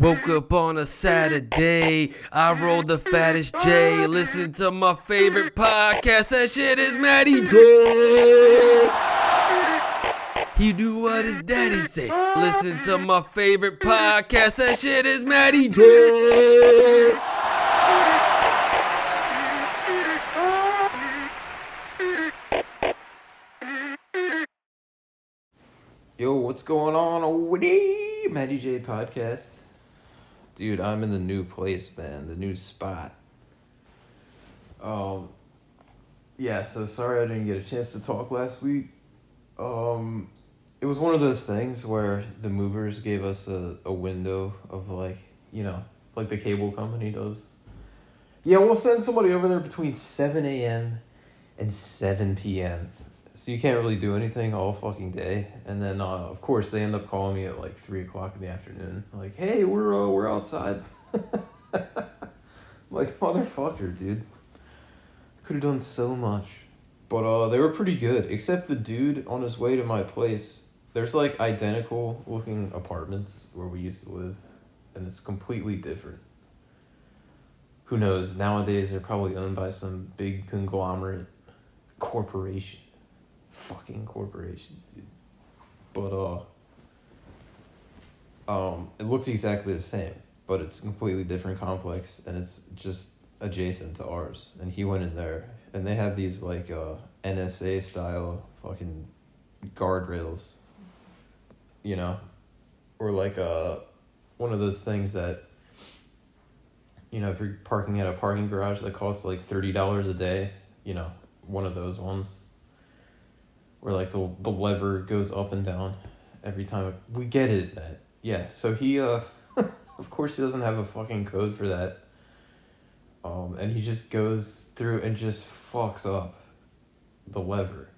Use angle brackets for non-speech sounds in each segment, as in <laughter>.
Woke up on a Saturday. I rolled the fattest J. Listen to my favorite podcast. That shit is Matty J. He do what his daddy say. Listen to my favorite podcast. That shit is Matty J. Yo, what's going on there? Matty J podcast. Dude, I'm in the new place, man. The new spot. Um yeah, so sorry I didn't get a chance to talk last week. Um it was one of those things where the movers gave us a, a window of like, you know, like the cable company does. Yeah, we'll send somebody over there between 7 a.m. and 7 p.m. So you can't really do anything all fucking day. And then, uh, of course, they end up calling me at like 3 o'clock in the afternoon. Like, hey, we're, uh, we're outside. <laughs> like, motherfucker, dude. Could have done so much. But uh, they were pretty good. Except the dude on his way to my place, there's like identical looking apartments where we used to live. And it's completely different who knows? Nowadays, they're probably owned by some big conglomerate corporation. Fucking corporation, dude. But, uh, um, it looks exactly the same, but it's a completely different complex, and it's just adjacent to ours. And he went in there, and they have these, like, uh, NSA style fucking guardrails, you know? Or, like, uh, one of those things that you know, if you're parking at a parking garage that costs like thirty dollars a day, you know, one of those ones where like the the lever goes up and down every time. We get it, yeah. So he, uh, <laughs> of course, he doesn't have a fucking code for that. Um, and he just goes through and just fucks up the lever.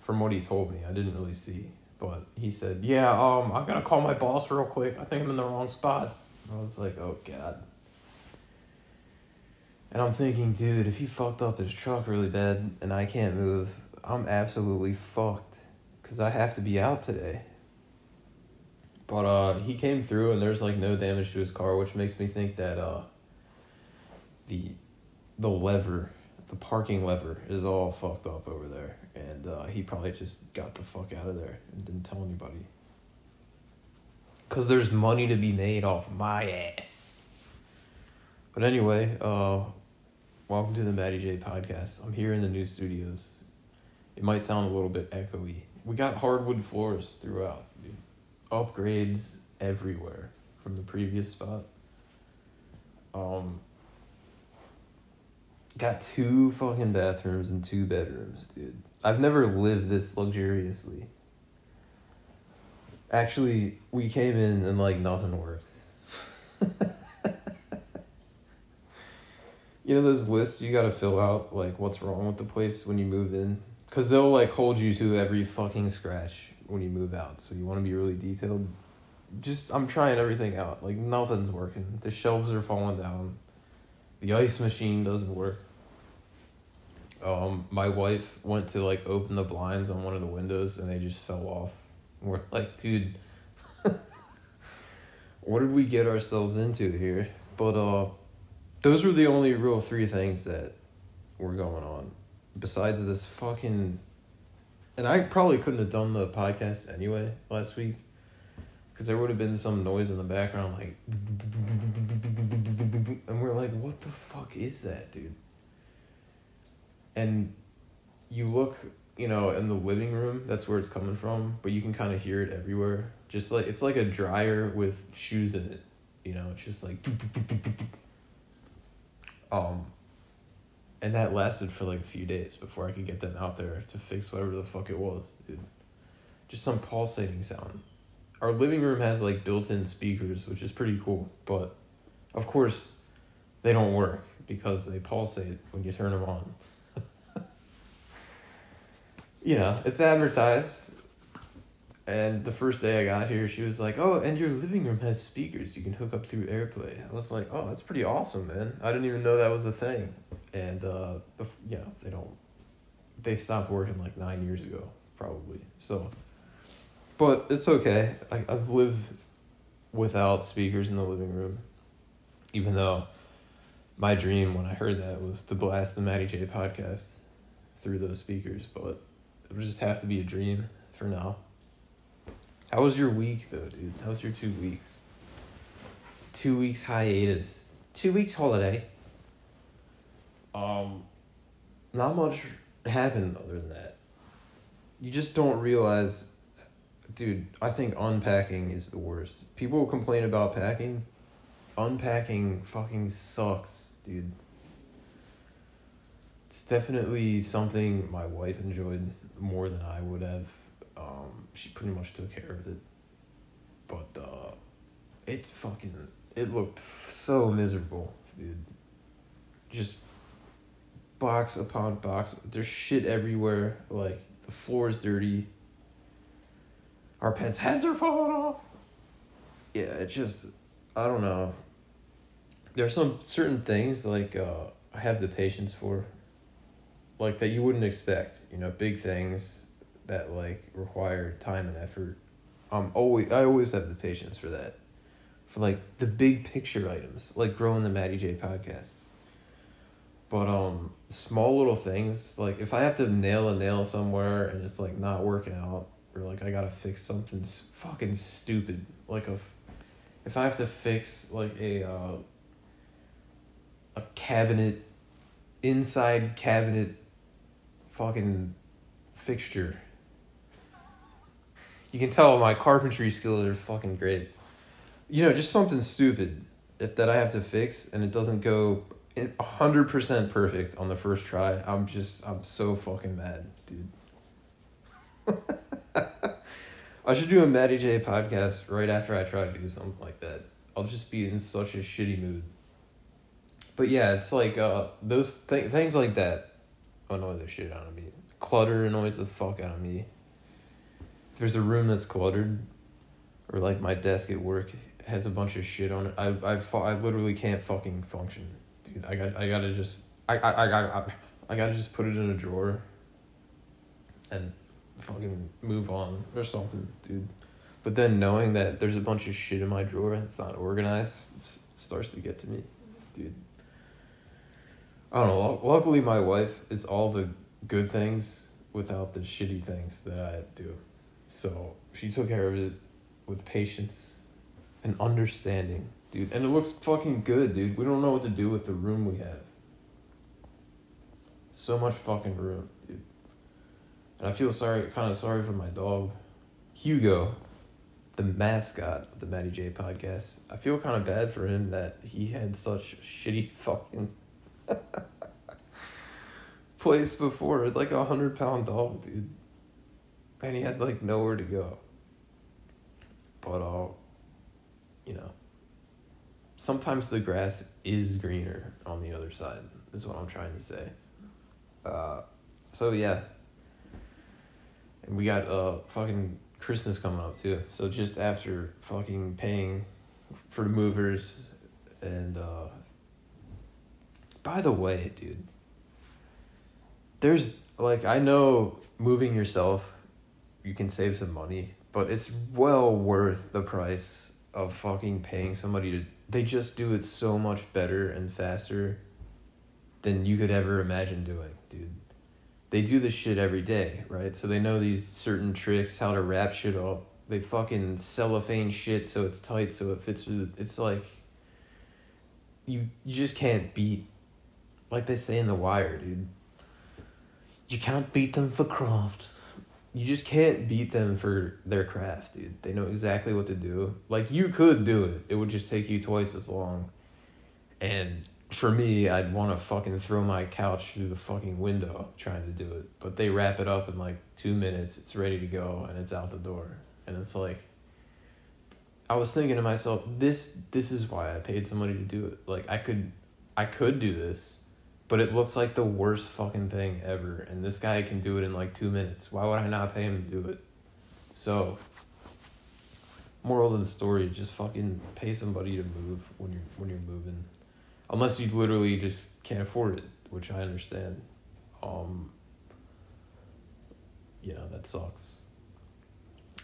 From what he told me, I didn't really see, but he said, "Yeah, um, I'm gonna call my boss real quick. I think I'm in the wrong spot." I was like, "Oh God." And I'm thinking, dude, if he fucked up his truck really bad and I can't move, I'm absolutely fucked. Because I have to be out today. But uh, he came through and there's like no damage to his car, which makes me think that uh, the the lever, the parking lever, is all fucked up over there. And uh, he probably just got the fuck out of there and didn't tell anybody. Because there's money to be made off my ass. But anyway, uh, welcome to the Matty J podcast. I'm here in the new studios. It might sound a little bit echoey. We got hardwood floors throughout, dude. Upgrades everywhere from the previous spot. Um, got two fucking bathrooms and two bedrooms, dude. I've never lived this luxuriously. Actually, we came in and like nothing worked. <laughs> you know those lists you gotta fill out like what's wrong with the place when you move in because they'll like hold you to every fucking scratch when you move out so you want to be really detailed. Just i'm trying everything out like nothing's working. The shelves are falling down. The ice machine doesn't work. Um my wife went to like open the blinds on one of the windows and they just fell off. We're like dude <laughs> what did we get ourselves into here? But uh those were the only real three things that were going on besides this fucking and i probably couldn't have done the podcast anyway last week because there would have been some noise in the background like and we're like what the fuck is that dude? And you look you know in the living room that's where it's coming from but you can kind of hear it everywhere. Just like it's like a dryer with shoes in it you know it's just like um, and that lasted for like a few days before I could get them out there to fix whatever the fuck it was. Just some pulsating sound. Our living room has like built in speakers, which is pretty cool, but of course they don't work because they pulsate when you turn them on. <laughs> you know, it's advertised. And the first day I got here, she was like, "Oh, and your living room has speakers you can hook up through AirPlay." I was like, "Oh, that's pretty awesome, man! I didn't even know that was a thing." And uh, the, you know, they don't. They stopped working like nine years ago, probably. So, but it's okay. I I've lived without speakers in the living room. Even though my dream when I heard that was to blast the Matty J podcast through those speakers, but it would just have to be a dream for now. How was your week though, dude? How was your two weeks? Two weeks hiatus. Two weeks holiday. Um not much happened other than that. You just don't realize dude, I think unpacking is the worst. People complain about packing. Unpacking fucking sucks, dude. It's definitely something my wife enjoyed more than I would have. Um, she pretty much took care of it. But uh, it fucking it looked so miserable, dude. Just box upon box. There's shit everywhere. Like the floor is dirty. Our pets' heads are falling off. Yeah, it just I don't know. There are some certain things like uh, I have the patience for. Like that you wouldn't expect, you know, big things that like require time and effort. Um, always I always have the patience for that, for like the big picture items, like growing the Matty J podcast. But um, small little things like if I have to nail a nail somewhere and it's like not working out, or like I gotta fix something fucking stupid, like a, if I have to fix like a uh, a cabinet, inside cabinet, fucking fixture. You can tell my carpentry skills are fucking great. You know, just something stupid that that I have to fix and it doesn't go a hundred percent perfect on the first try. I'm just I'm so fucking mad, dude. <laughs> I should do a Matty J podcast right after I try to do something like that. I'll just be in such a shitty mood. But yeah, it's like uh those th- things like that annoy the shit out of me. Clutter annoys the fuck out of me. There's a room that's cluttered, or like my desk at work has a bunch of shit on it, I I I literally can't fucking function, dude. I got I gotta just I I I got I, I gotta just put it in a drawer. And fucking move on or something, dude. But then knowing that there's a bunch of shit in my drawer and it's not organized, it starts to get to me, dude. I don't know. Luckily, my wife is all the good things without the shitty things that I do. So she took care of it with patience and understanding, dude. And it looks fucking good, dude. We don't know what to do with the room we have. So much fucking room, dude. And I feel sorry, kind of sorry for my dog, Hugo, the mascot of the Matty J podcast. I feel kind of bad for him that he had such shitty <laughs> fucking place before, like a hundred pound dog, dude. And he had like nowhere to go. But uh, you know, sometimes the grass is greener on the other side. Is what I'm trying to say. Uh, so yeah. And we got uh fucking Christmas coming up too. So just after fucking paying for movers and uh by the way, dude, there's like I know moving yourself you can save some money, but it's well worth the price of fucking paying somebody to they just do it so much better and faster than you could ever imagine doing, dude. They do this shit every day, right? So they know these certain tricks, how to wrap shit up. They fucking cellophane shit so it's tight so it fits through. The, it's like you you just can't beat like they say in the wire, dude. You can't beat them for craft. You just can't beat them for their craft, dude. They know exactly what to do. Like you could do it. It would just take you twice as long. And for me, I'd want to fucking throw my couch through the fucking window trying to do it. But they wrap it up in like two minutes. It's ready to go and it's out the door. And it's like, I was thinking to myself, this this is why I paid somebody to do it. Like I could, I could do this, but it looks like the worst fucking thing ever. And this guy can do it in like two minutes. Why would I not pay him to do it? So, moral of the story: just fucking pay somebody to move when you're when you're moving unless you literally just can't afford it, which I understand. Um, you know that sucks.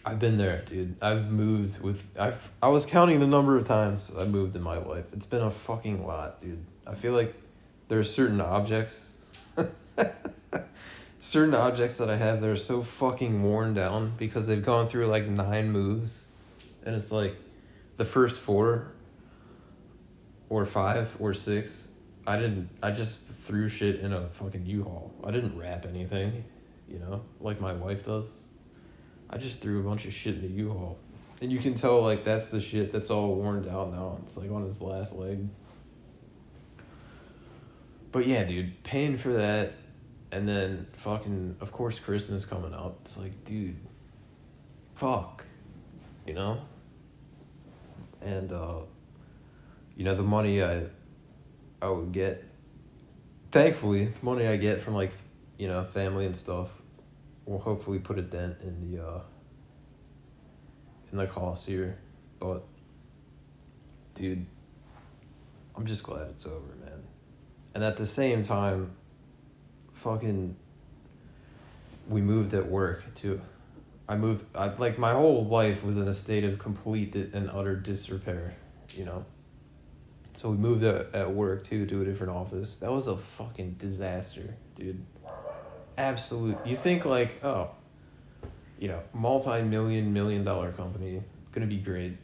I've been there, dude. I've moved with I've I was counting the number of times I moved in my life. It's been a fucking lot, dude. I feel like there are certain objects <laughs> certain objects that I have that are so fucking worn down because they've gone through like nine moves and it's like the first four or five or six I didn't I just threw shit in a fucking U-Haul. I didn't wrap anything, you know, like my wife does. I just threw a bunch of shit in the U-Haul. And you can tell like that's the shit that's all worn down now. It's like on his last leg. But yeah, dude, paying for that and then fucking of course Christmas coming up. It's like, dude, fuck. You know? And uh you know, the money I I would get thankfully, the money I get from like, you know, family and stuff will hopefully put a dent in the uh in the cost here. But dude, I'm just glad it's over. And at the same time, fucking we moved at work too. I moved I like my whole life was in a state of complete and utter disrepair, you know. So we moved at, at work too to a different office. That was a fucking disaster, dude. Absolute. You think like, oh, you know, multi-million million dollar company, gonna be great.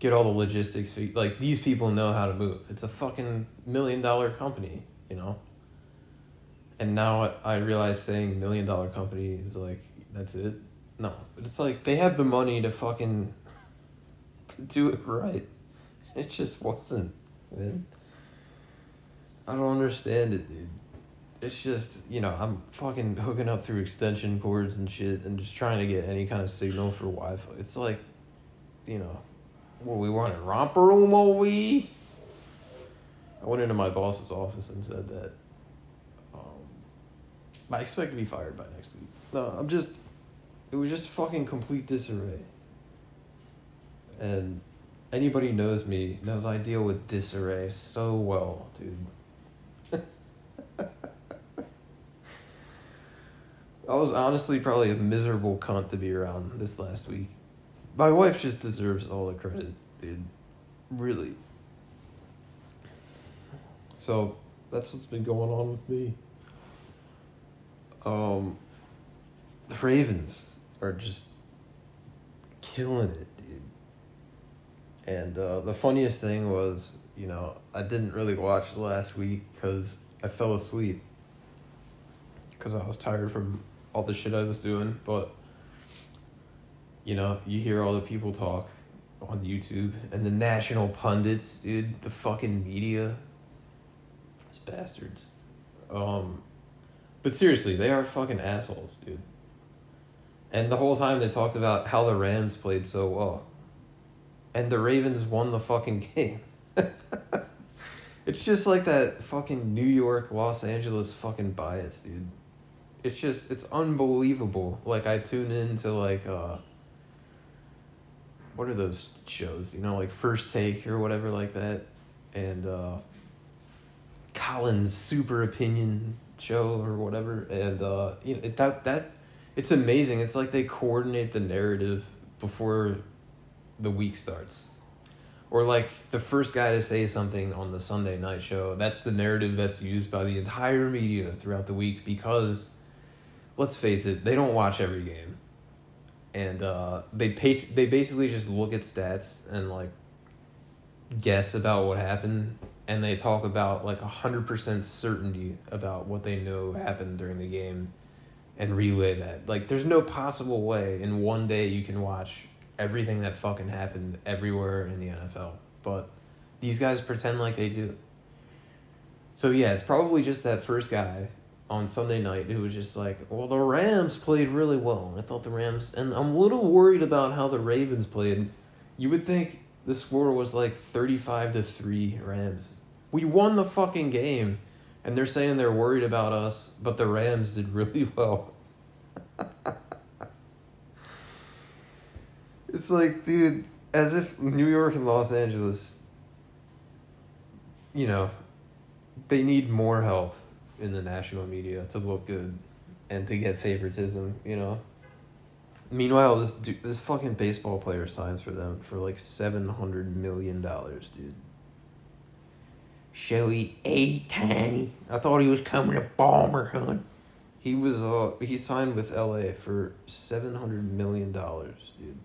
Get all the logistics. Like these people know how to move. It's a fucking million dollar company, you know. And now I realize saying million dollar company is like that's it. No, but it's like they have the money to fucking <laughs> to do it right. It just wasn't, man. I don't understand it, dude. It's just, you know, I'm fucking hooking up through extension cords and shit and just trying to get any kind of signal for Wi Fi. It's like, you know, what we a romper room, are we? I went into my boss's office and said that um, I expect to be fired by next week. No, I'm just, it was just fucking complete disarray. And anybody knows me knows I deal with disarray so well, dude. <laughs> I was honestly probably a miserable cunt to be around this last week. My wife just deserves all the credit, dude. Really. So that's what's been going on with me. Um, the Ravens are just killing it, dude. And uh, the funniest thing was, you know, I didn't really watch last week because I fell asleep because I was tired from all the shit I was doing. But, you know, you hear all the people talk on YouTube and the national pundits, dude, the fucking media. Those bastards. Um, but seriously, they are fucking assholes, dude. And the whole time they talked about how the Rams played so well. And the Ravens won the fucking <laughs> game. it's just like that fucking New York, Los Angeles fucking bias, dude. It's just it's unbelievable. Like I tune into like uh what are those shows? You know, like First Take or whatever like that. And uh Colin's super opinion show or whatever. And uh you know, it, that that it's amazing. It's like they coordinate the narrative before the week starts. Or like the first guy to say something on the Sunday night show. That's the narrative that's used by the entire media throughout the week because let's face it, they don't watch every game. And uh, they pace, they basically just look at stats and like guess about what happened and they talk about like a hundred percent certainty about what they know happened during the game and relay that. Like there's no possible way in one day you can watch everything that fucking happened everywhere in the NFL. But these guys pretend like they do. So yeah, it's probably just that first guy on Sunday night who was just like, "Well, the Rams played really well." I thought the Rams, and I'm a little worried about how the Ravens played. You would think the score was like thirty-five to three Rams. We won the fucking game, and they're saying they're worried about us, but the Rams did <laughs> really well. It's like, dude, as if New York and Los Angeles, you know, they need more help in the national media to look good and to get favoritism, you know? Meanwhile, this dude, this fucking baseball player signs for them for like seven hundred million dollars, dude. Shohei Ohtani. I thought he was coming to Bomber Hunt. He was uh he signed with LA for seven hundred million dollars, dude.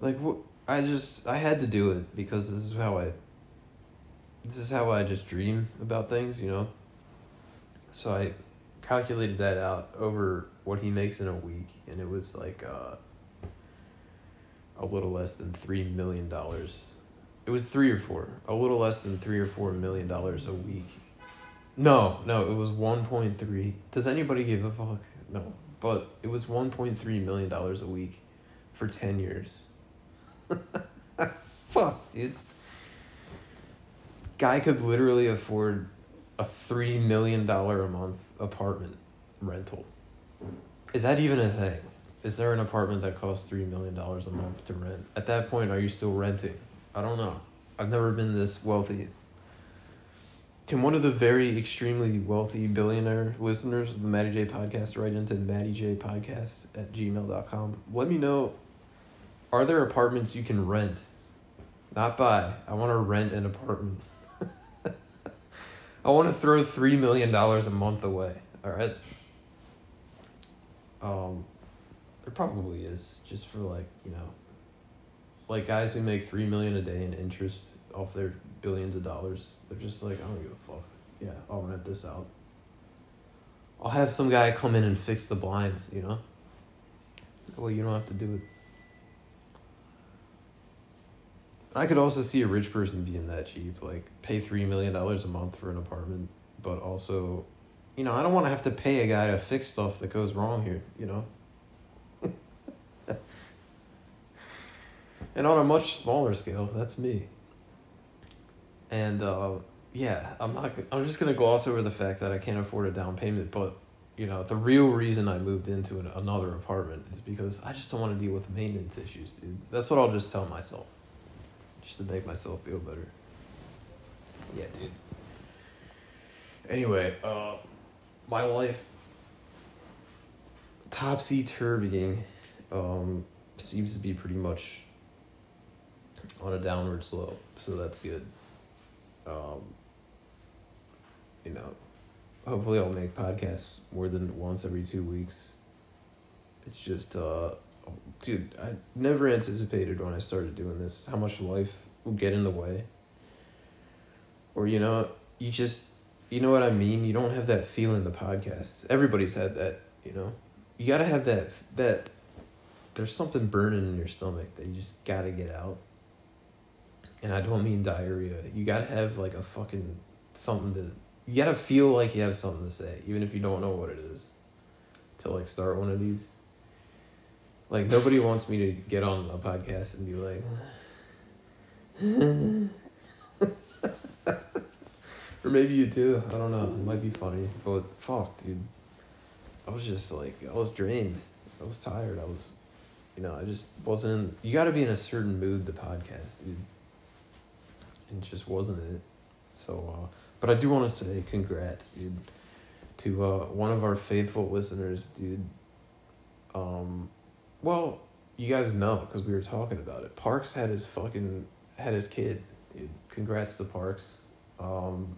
Like what I just I had to do it because this is how I this is how I just dream about things, you know. So I calculated that out over what he makes in a week and it was like uh a little less than 3 million dollars. It was 3 or 4. A little less than 3 or 4 million dollars a week. No, no, it was 1.3. Does anybody give a fuck? No. But it was 1.3 million dollars a week for 10 years. <laughs> Fuck, dude. Guy could literally afford a three million dollar a month apartment rental. Is that even a thing? Is there an apartment that costs three million dollars a month to rent? At that point, are you still renting? I don't know. I've never been this wealthy. Can one of the very extremely wealthy billionaire listeners of the Matty J podcast write into mattyjpodcast at gmail.com? Let me know are there apartments you can rent? Not buy. I want to rent an apartment. I want to throw three million dollars a month away. All right. Um, there probably is just for like you know, like guys who make three million a day in interest off their billions of dollars. They're just like, I don't give a fuck. Yeah, I'll rent this out. I'll have some guy come in and fix the blinds. You know. Well, you don't have to do it. I could also see a rich person being that cheap, like pay three million dollars a month for an apartment, but also, you know, I don't want to have to pay a guy to fix stuff that goes wrong here, you know. <laughs> and on a much smaller scale, that's me. And uh, yeah, I'm not. I'm just gonna gloss over the fact that I can't afford a down payment, but you know, the real reason I moved into an, another apartment is because I just don't want to deal with maintenance issues, dude. That's what I'll just tell myself just to make myself feel better. Yeah, dude. Anyway, uh, my life topsy turvying um, seems to be pretty much on a downward slope, so that's good. Um, you know, hopefully I'll make podcasts more than once every two weeks. It's just uh, dude, I never anticipated when I started doing this how much life would get in the way. Or you know, you just you know what I mean? You don't have that feeling the podcasts. Everybody's had that, you know. You got to have that that there's something burning in your stomach that you just got to get out. And I don't mean diarrhea. You got to have like a fucking something to you got to feel like you have something to say even if you don't know what it is to like start one of these. Like nobody wants me to get on a podcast and be like, <laughs> or maybe you do. I don't know. It might be funny, but fuck, dude. I was just like, I was drained. I was tired. I was, you know, I just wasn't. you got to be in a certain mood to podcast, dude. And just wasn't it. So, uh, but I do want to say congrats, dude, to uh, one of our faithful listeners, dude. Um, well, you guys know because we were talking about it. Parks had his fucking had his kid. Dude. Congrats to Parks. Um,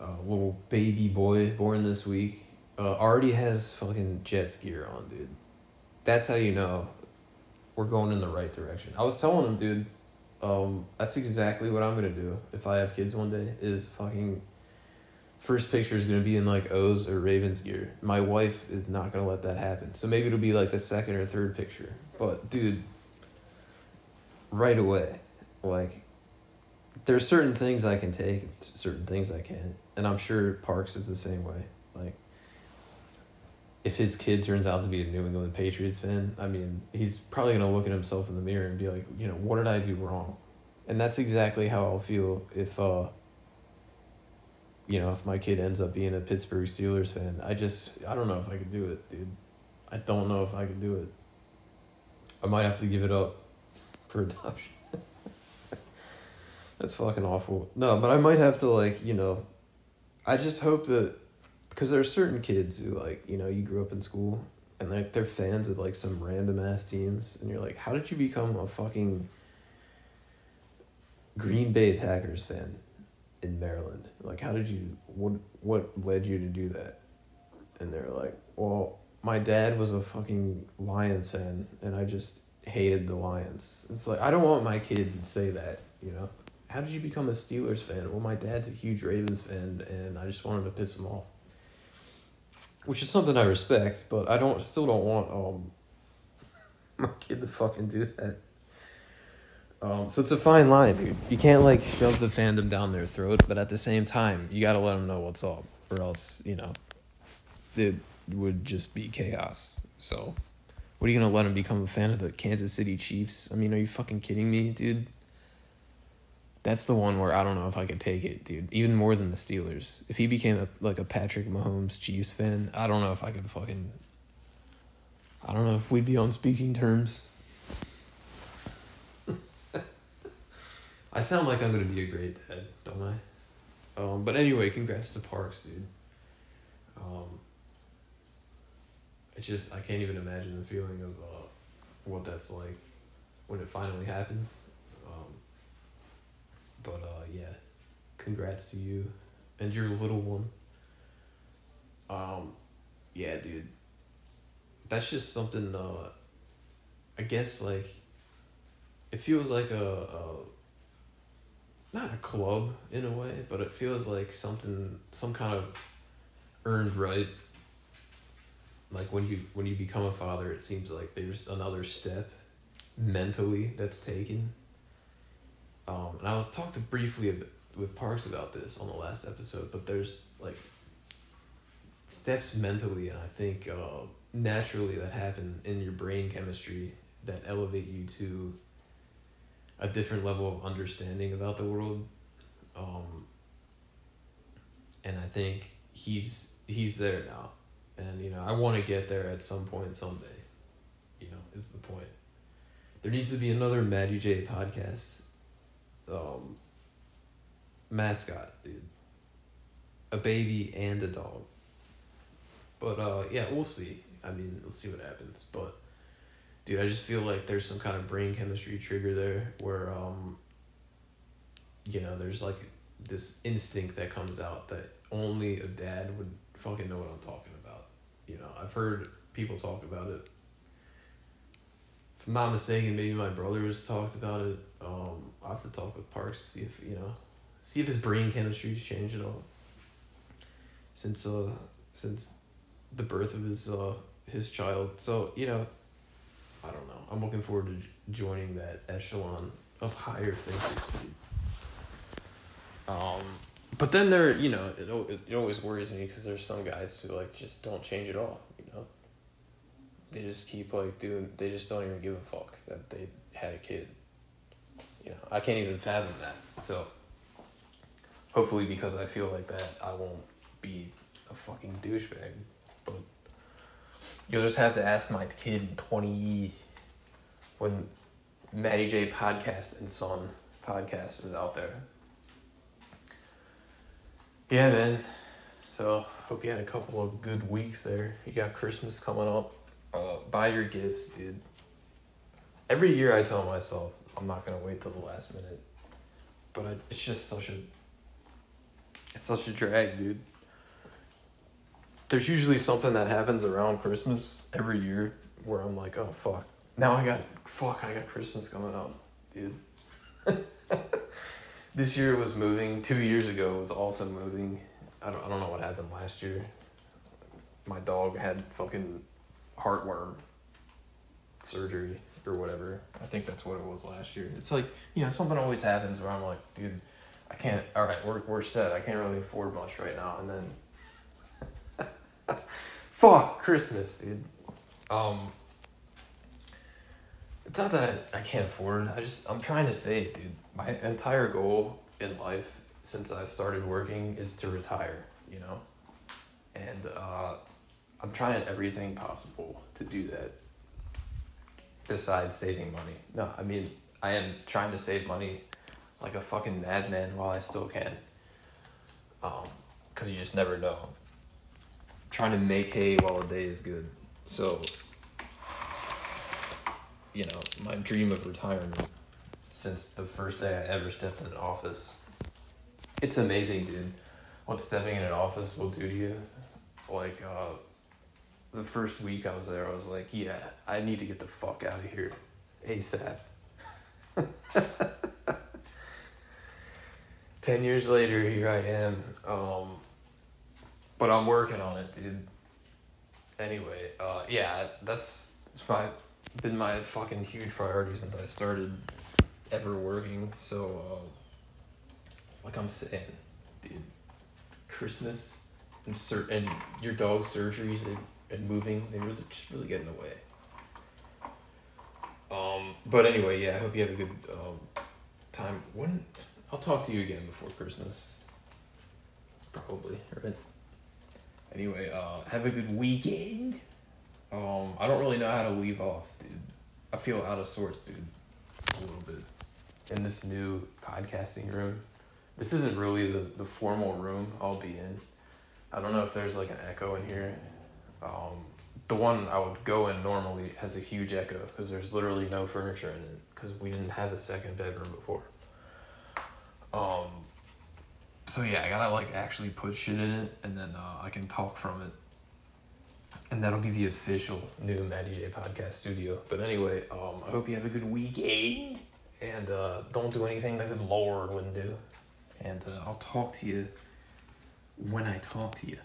uh, little baby boy born this week. Uh, already has fucking Jets gear on, dude. That's how you know we're going in the right direction. I was telling him, dude. Um, that's exactly what I'm gonna do if I have kids one day. Is fucking first picture is gonna be in like O's or Ravens gear. My wife is not gonna let that happen. So maybe it'll be like the second or third picture. But dude, right away, like there's certain things I can take, certain things I can't, and I'm sure Parks is the same way. Like if his kid turns out to be a New England Patriots fan, I mean, he's probably gonna look at himself in the mirror and be like, you know, what did I do wrong? And that's exactly how I'll feel if uh you know, if my kid ends up being a Pittsburgh Steelers fan, I just I don't know if I could do it, dude. I don't know if I could do it. I might have to give it up for <laughs> adoption. That's fucking awful. No, but I might have to like, you know, I just hope that because there are certain kids who like you know you grew up in school and like they're fans of like some random ass teams and you're like how did you become a fucking Green Bay Packers fan in Maryland? Like how did you what what led you to do that? And they're like well my dad was a fucking Lions fan and I just hated the Lions. It's like I don't want my kid to say that you know? How did you become a Steelers fan? Well my dad's a huge Ravens fan and I just wanted to piss him off. Which is something I respect, but I don't still don't want um <laughs> my kid to fucking do that. Um, so it's a fine line, dude. You can't like shove the fandom down their throat, but at the same time, you gotta let them know what's up, or else you know, it would just be chaos. So, what are you gonna let them become a fan of the Kansas City Chiefs? I mean, are you fucking kidding me, dude? That's the one where I don't know if I could take it, dude. Even more than the Steelers. If he became a like a Patrick Mahomes Chiefs fan, I don't know if I could fucking. I don't know if we'd be on speaking terms. I sound like I'm gonna be a great dad, don't I? Um, but anyway, congrats to Parks, dude. Um, it's just I can't even imagine the feeling of uh, what that's like when it finally happens. Um, but uh, yeah, congrats to you and your little one. Um, yeah, dude. That's just something. Uh, I guess like. It feels like a, a. Not a club in a way, but it feels like something, some kind of earned right. Like when you when you become a father, it seems like there's another step mentally that's taken um, and I was talked briefly with Parks about this on the last episode, but there's like steps mentally, and I think uh, naturally that happen in your brain chemistry that elevate you to a different level of understanding about the world. Um, and I think he's he's there now, and you know I want to get there at some point someday. You know, is the point. There needs to be another Matty J podcast um, mascot, dude. A baby and a dog. But uh, yeah, we'll see. I mean, we'll see what happens. But dude, I just feel like there's some kind of brain chemistry trigger there where um, you know, there's like this instinct that comes out that only a dad would fucking know what I'm talking about. You know, I've heard people talk about it. If I'm not mistaken, maybe my brother has talked about it. Um, I'll have to talk with Parks, see if, you know, see if his brain chemistry's changed at all. Since, uh, since the birth of his, uh, his child. So, you know, I don't know. I'm looking forward to joining that echelon of higher thinkers. Um, but then there, you know, it, it always worries me because there's some guys who like just don't change at all. You know, they just keep like doing. They just don't even give a fuck that they had a kid. You know, I can't even fathom that. So, hopefully, because I feel like that, I won't be a fucking douchebag. But you'll just have to ask my kid twenty when Matty J podcast and Son podcast is out there. Yeah, man. So hope you had a couple of good weeks there. You got Christmas coming up. Uh, buy your gifts, dude. Every year I tell myself I'm not gonna wait till the last minute, but it's just such a it's such a drag, dude. There's usually something that happens around Christmas every year where I'm like, oh fuck, now I got fuck, I got Christmas coming up, dude. <laughs> this year was moving. Two years ago was also moving. I don't I don't know what happened last year. My dog had fucking heartworm surgery or whatever. I think that's what it was last year. It's like you know something always happens where I'm like, dude, I can't. All right, we're we're set. I can't really afford much right now, and then fuck Christmas, dude. Um. It's not that I, I can't afford. I just I'm trying to save, dude. My entire goal in life since I started working is to retire. You know, and uh, I'm trying everything possible to do that. Besides saving money, no, I mean I am trying to save money, like a fucking madman while I still can. Um, cause you just never know. Trying to make hay while the day is good. So, you know, my dream of retirement since the first day I ever stepped in an office. It's amazing, dude. What stepping in an office will do to you. Like, uh, the first week I was there, I was like, yeah, I need to get the fuck out of here ASAP. <laughs> Ten years later, here I am. Um, but I'm working on it, dude. Anyway, uh, yeah, that's it's my been my fucking huge priority since I started ever working. So, uh, like I'm saying, dude, Christmas and sur- and your dog's surgeries and, and moving, they really just really get in the way. Um, but anyway, yeah, I hope you have a good um, time. When I'll talk to you again before Christmas, probably, right? Anyway, uh, have a good weekend. Um, I don't really know how to leave off, dude. I feel out of sorts, dude, a little bit. In this new podcasting room, this isn't really the the formal room I'll be in. I don't know if there's like an echo in here. Um, the one I would go in normally has a huge echo because there's literally no furniture in it because we didn't have a second bedroom before. Um. So yeah, I gotta like actually put shit in it, and then uh, I can talk from it. And that'll be the official new Matty J podcast studio. But anyway, um, I hope you have a good weekend, and uh, don't do anything that the Lord wouldn't do. And uh, I'll talk to you when I talk to you.